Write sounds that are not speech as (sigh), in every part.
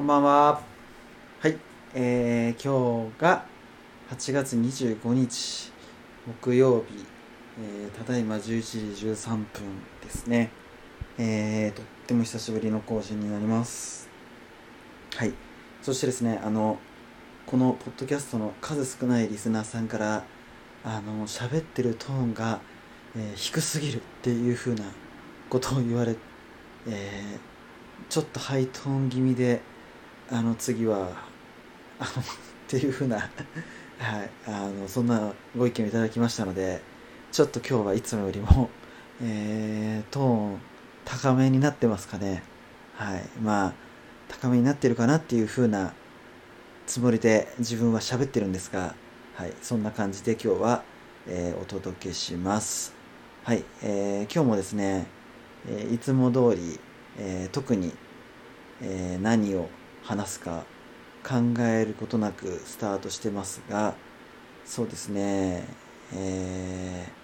こんばんは。はい、えー、今日が8月25日木曜日、えー、ただいま11時13分ですね。えー、とっても久しぶりの更新になります。はい、そしてですね、あの、このポッドキャストの数少ないリスナーさんから、あの、喋ってるトーンが、えー低すぎるっていう風なことを言われ、えーちょっとハイトーン気味で、あの次はあの (laughs) っていうふうな、はい、あのそんなご意見をいただきましたのでちょっと今日はいつもよりも、(laughs) えートーン高めになってますかね。はいまあ高めになってるかなっていうふうなつもりで自分は喋ってるんですが、はい、そんな感じで今日は、えーお届けします。はい、えー今日もですね、えいつも通り、えー特に、え何を話すか考えることなくスタートしてますがそうですね。えー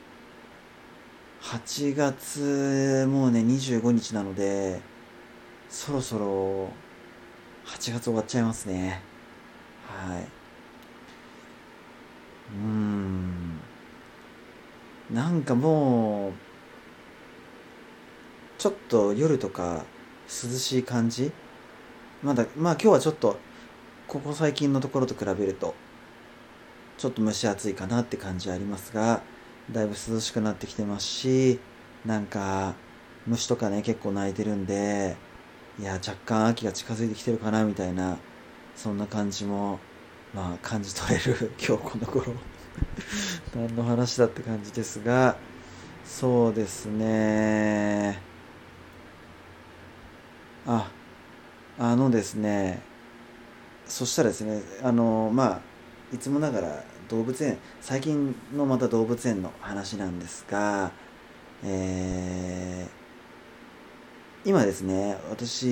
8月もうね25日なのでそろそろ8月終わっちゃいますね。はい。うーん。なんかもうちょっと夜とか涼しい感じまだまあ今日はちょっとここ最近のところと比べるとちょっと蒸し暑いかなって感じありますがだいぶ涼しくなってきてますしなんか虫とかね結構鳴いてるんでいや若干秋が近づいてきてるかなみたいなそんな感じもまあ感じ取れる (laughs) 今日この頃。(laughs) 何の話だって感じですがそうですね。ああのですねそしたらですねあのまあいつもながら動物園最近のまた動物園の話なんですがえー今ですね私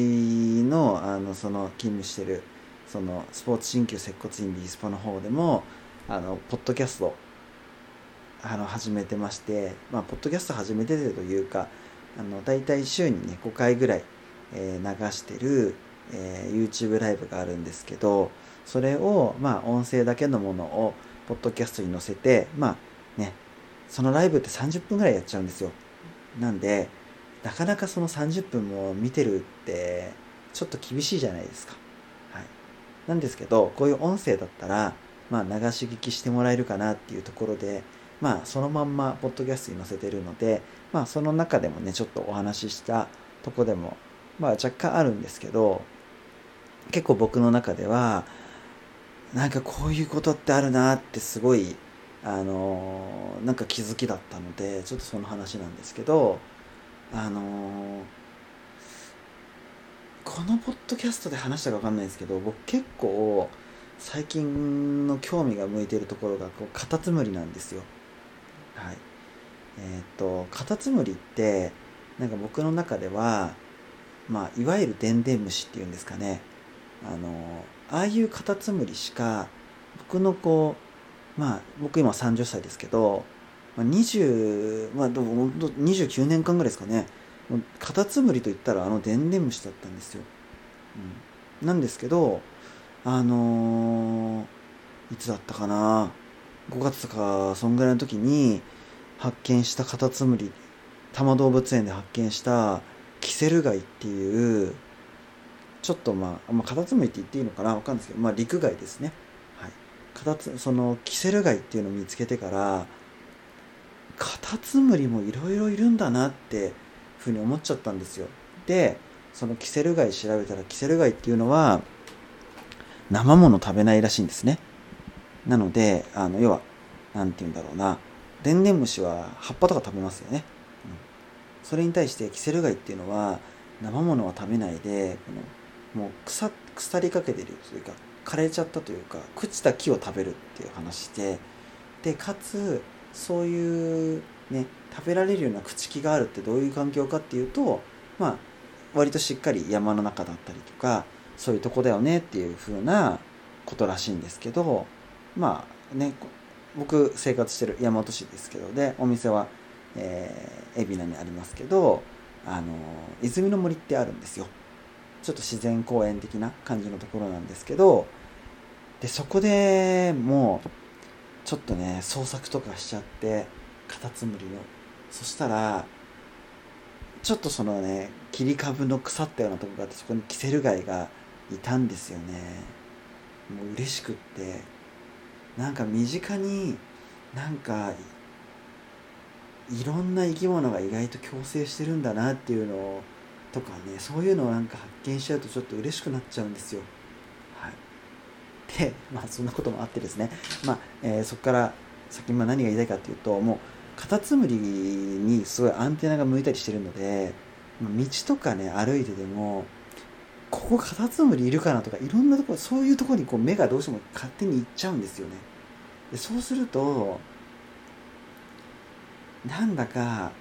のあのその勤務してるそのスポーツ鍼灸接骨院ビースポの方でもあのポッドキャストあの始めてましてまあポッドキャスト始めててというかあの大体週にね5回ぐらい、えー流してる、えー YouTube ライブがあるんですけどそれをまあ音声だけのものをポッドキャストに載せてまあねそのライブって30分ぐらいやっちゃうんですよ。なんでなかなかその30分も見てるってちょっと厳しいじゃないですか。はい。なんですけどこういう音声だったらまあ流し聞きしてもらえるかなっていうところでまあそのまんまポッドキャストに載せてるのでまあその中でもねちょっとお話ししたとこでもまあ若干あるんですけど結構僕の中ではなんかこういうことってあるなってすごいあのなんか気づきだったのでちょっとその話なんですけどあのこのポッドキャストで話したか分かんないですけど僕結構最近の興味が向いてるところがこうカタツムリなんですよ。はい。えーっとカタツムリってなんか僕の中ではまあいわゆるでんでん虫っていうんですかね。あのああいうカタツムリしか僕のこうまあ僕今30歳ですけど、まあ、20まあでも29年間ぐらいですかね。カタツムリといったらあのでんでん虫だったんですよ、うん、なんですけどあのーいつだったかな。5月とかそんぐらいの時に発見したカタツムリ多摩動物園で発見したキセルガイっていうちょっとまあ、まあ、カタツムリって言っていいのかな？わかんないですけど、まあ、陸貝ですね。はい。カタツ、その、キセル貝っていうのを見つけてから、カタツムリもいろいろいるんだなってふうに思っちゃったんですよ。で、そのキセル貝調べたら、キセル貝っていうのは、生もの食べないらしいんですね。なので、あの、要は、なんて言うんだろうな、でんでん虫は葉っぱとか食べますよね。うん。それに対してキセル貝っていうのは、生ものは食べないで、このもう腐腐りかけてるというか枯れちゃったというか朽ちた木を食べるっていう話ででかつそういうね食べられるような朽ち木があるってどういう環境かっていうとまあ割としっかり山の中だったりとかそういうとこだよねっていう風なことらしいんですけどまあね僕生活してる大和市ですけどでお店はえ海老名にありますけどあの泉の森ってあるんですよ。ちょっと自然公園的な感じのところなんですけどでそこでもうちょっとね創作とかしちゃってカタツムリのそしたらちょっとそのね切り株の腐ったようなとこがあってそこにキセルガイがいたんですよね。もう嬉しくって。なんか身近になんかいろんな生き物が意外と共生してるんだなっていうのをとかねそういうのをなんか発見しちゃうとちょっと嬉しくなっちゃうんですよ。はい。でまあそんなこともあってですね。まあ、えー、そこから先に何が言いたいかっていうともうカタツムリにすごいアンテナが向いたりしてるので道とかね歩いててもここカタツムリいるかなとかいろんなところそういうところにこう目がどうしても勝手に行っちゃうんですよね。でそうするとなんだか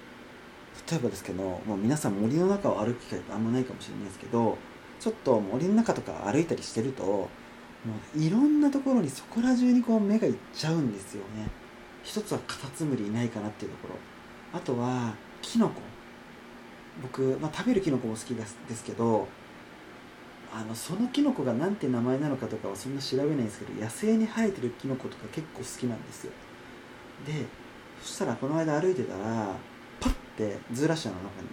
例えばですけどもう皆さん森の中を歩く機会ってあんまないかもしれないですけどちょっと森の中とか歩いたりしてるともういろんなところにそこら中にこう目がいっちゃうんですよね。一つはカタツムリいないかなっていうところ。あとはキノコ。僕、まあ、食べるキノコも好きですですけどあのそのキノコが何て名前なのかとかはそんな調べないんですけど野生に生えてるキノコとか結構好きなんですよ。でそしたらこの間歩いてたらパッてズーラシアの中にね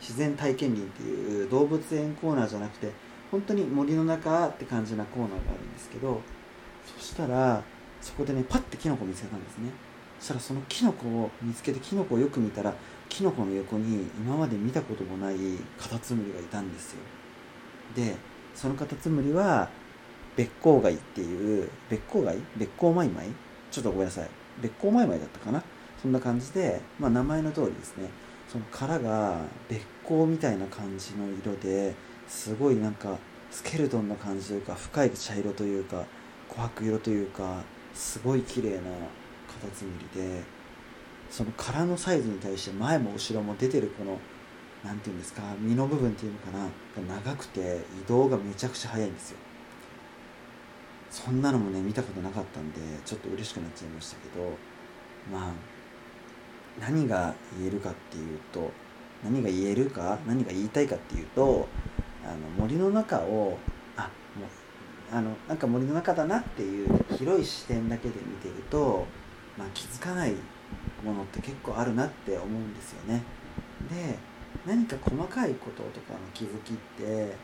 自然体験林っていう動物園コーナーじゃなくて本当に森の中って感じなコーナーがあるんですけどそしたらそこでねパッてキノコ見つけたんですね。そしたらそのキノコを見つけてキノコをよく見たらキノコの横に今まで見たこともないカタツムリがいたんですよ。でそのカタツムリはベッコウガイっていうベッコウガイ？ベッコウマイマイ？ちょっとごめんなさい。ベッコウマイマイだったかな？そんな感じで、まあ、名前の通りですね。その殻がべっ甲みたいな感じの色ですごいなんかスケルトンな感じというか深い茶色というか琥珀色というかすごい綺麗なカタツムリでその殻のサイズに対して前も後ろも出てるこの何て言うんですか身の部分っていうのかな長くて移動がめちゃくちゃ速いんですよ。そんなのもね見たことなかったんでちょっと嬉しくなっちゃいましたけどまあ何が言えるかっていうと何が言えるか何が言いたいかっていうとあの森の中をあもうあのなんか森の中だなっていう広い視点だけで見てると、まあ、気づかないものって結構あるなって思うんですよね。で何か細かいこととかの気づきって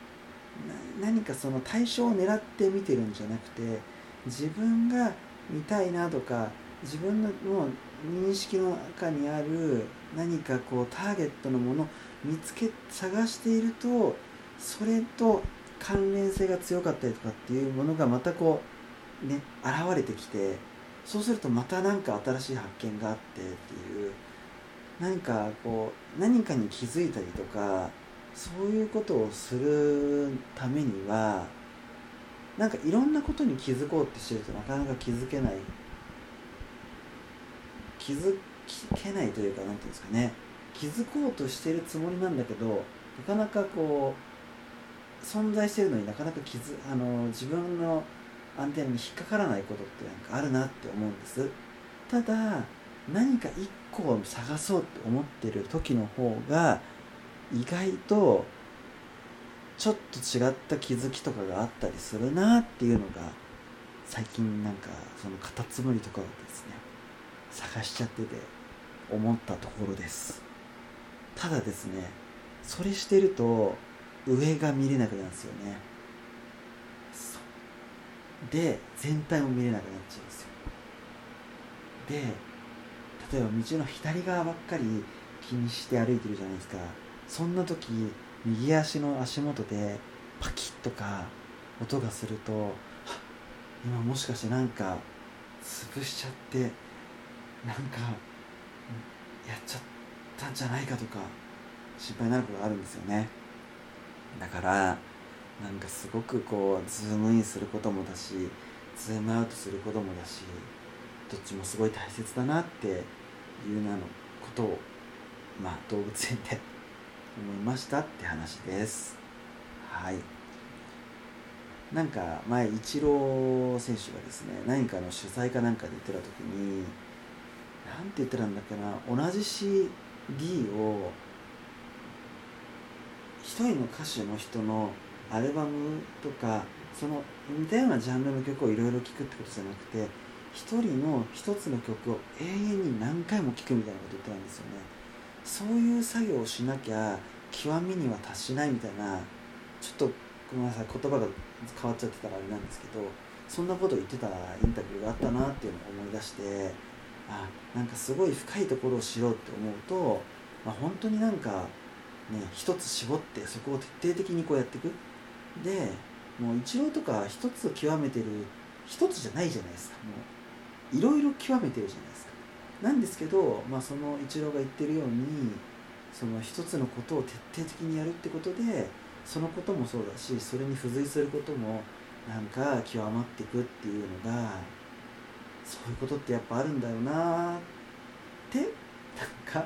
何かその対象を狙って見てるんじゃなくて自分が見たいなとか自分のもう認識の中にある何かこうターゲットのものを見つけ探しているとそれと関連性が強かったりとかっていうものがまたこうね現れてきてそうするとまた何か新しい発見があってっていう何かこう何かに気づいたりとかそういうことをするためにはなんかいろんなことに気づこうってしてるとなかなか気づけない気づけないというか何て言うんですかね。気づこうとしてるつもりなんだけどなかなかこう存在してるのになかなか気づあの自分のアンテナに引っかからないことってなんかあるなって思うんです。ただ何か一個を探そうって思ってる時の方が意外とちょっと違った気づきとかがあったりするなっていうのが最近なんかそのカタツムリとかですね。探しちゃってて思ったところです。ただですねそれしてると上が見れなくなるんですよね。で全体も見れなくなっちゃうんですよ。で例えば道の左側ばっかり気にして歩いてるじゃないですか。そんな時右足の足元でパキッとか音がすると今もしかしてなんか潰しちゃってなんかやっちゃったんじゃないかとか心配になることがあるんですよね。だからなんかすごくこうズームインすることもだしズームアウトすることもだしどっちもすごい大切だなっていうなのことをまあ動物園で (laughs) 思いましたって話です。はい。なんか前イチロー選手がですね何かの取材かなんかで言ってた時に何て言ってたんだっけな同じ CD を一人の歌手の人のアルバムとかその似たようなジャンルの曲をいろいろ聴くってことじゃなくて一人の一つの曲を永遠に何回も聴くみたいなこと言ってたんですよね。そういう作業をしなきゃ極みには達しないみたいなちょっとごめんなさい言葉が変わっちゃってたらあれなんですけどそんなこと言ってたインタビューがあったなっていうのを思い出してあなんかすごい深いところをしようって思うと、まあ、本当になんかね一つ絞ってそこを徹底的にこうやっていく。でもうイチローとか一つ極めてる一つじゃないじゃないですか。もういろいろ極めてるじゃないですか。なんですけど、まあ、そのイチローが言ってるようにその一つのことを徹底的にやるってことでそのこともそうだしそれに付随することもなんか極まっていくっていうのがそういうことってやっぱあるんだよなってなんか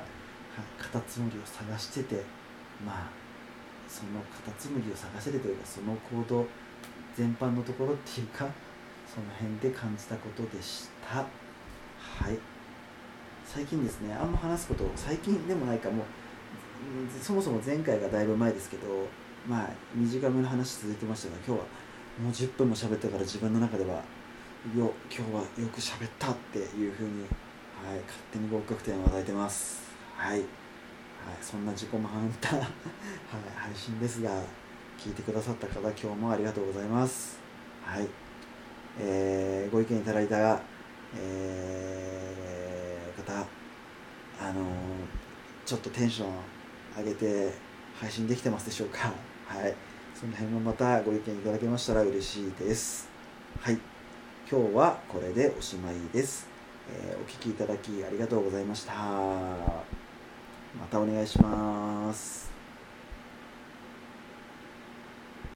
カタツムリを探しててまあそのカタツムリを探してというかその行動全般のところっていうかその辺で感じたことでした。はい。最近ですねあんま話すこと最近でもないかもうそもそも前回がだいぶ前ですけどまあ短めの話続いてましたが今日はもう10分も喋ったから自分の中ではよ今日はよく喋ったっていうふうに、はい、勝手に合格点を与えてます。はい、はい、そんな自己満タン、(laughs) はい、配信ですが聞いてくださった方今日もありがとうございます。はい。えー、ご意見いただいた、えー、方あのー、ちょっとテンション上げて配信できてますでしょうか。はい。その辺もまたご意見いただけましたら嬉しいです。はい。今日はこれでおしまいです、えー、お聴きいただきありがとうございました。またお願いします。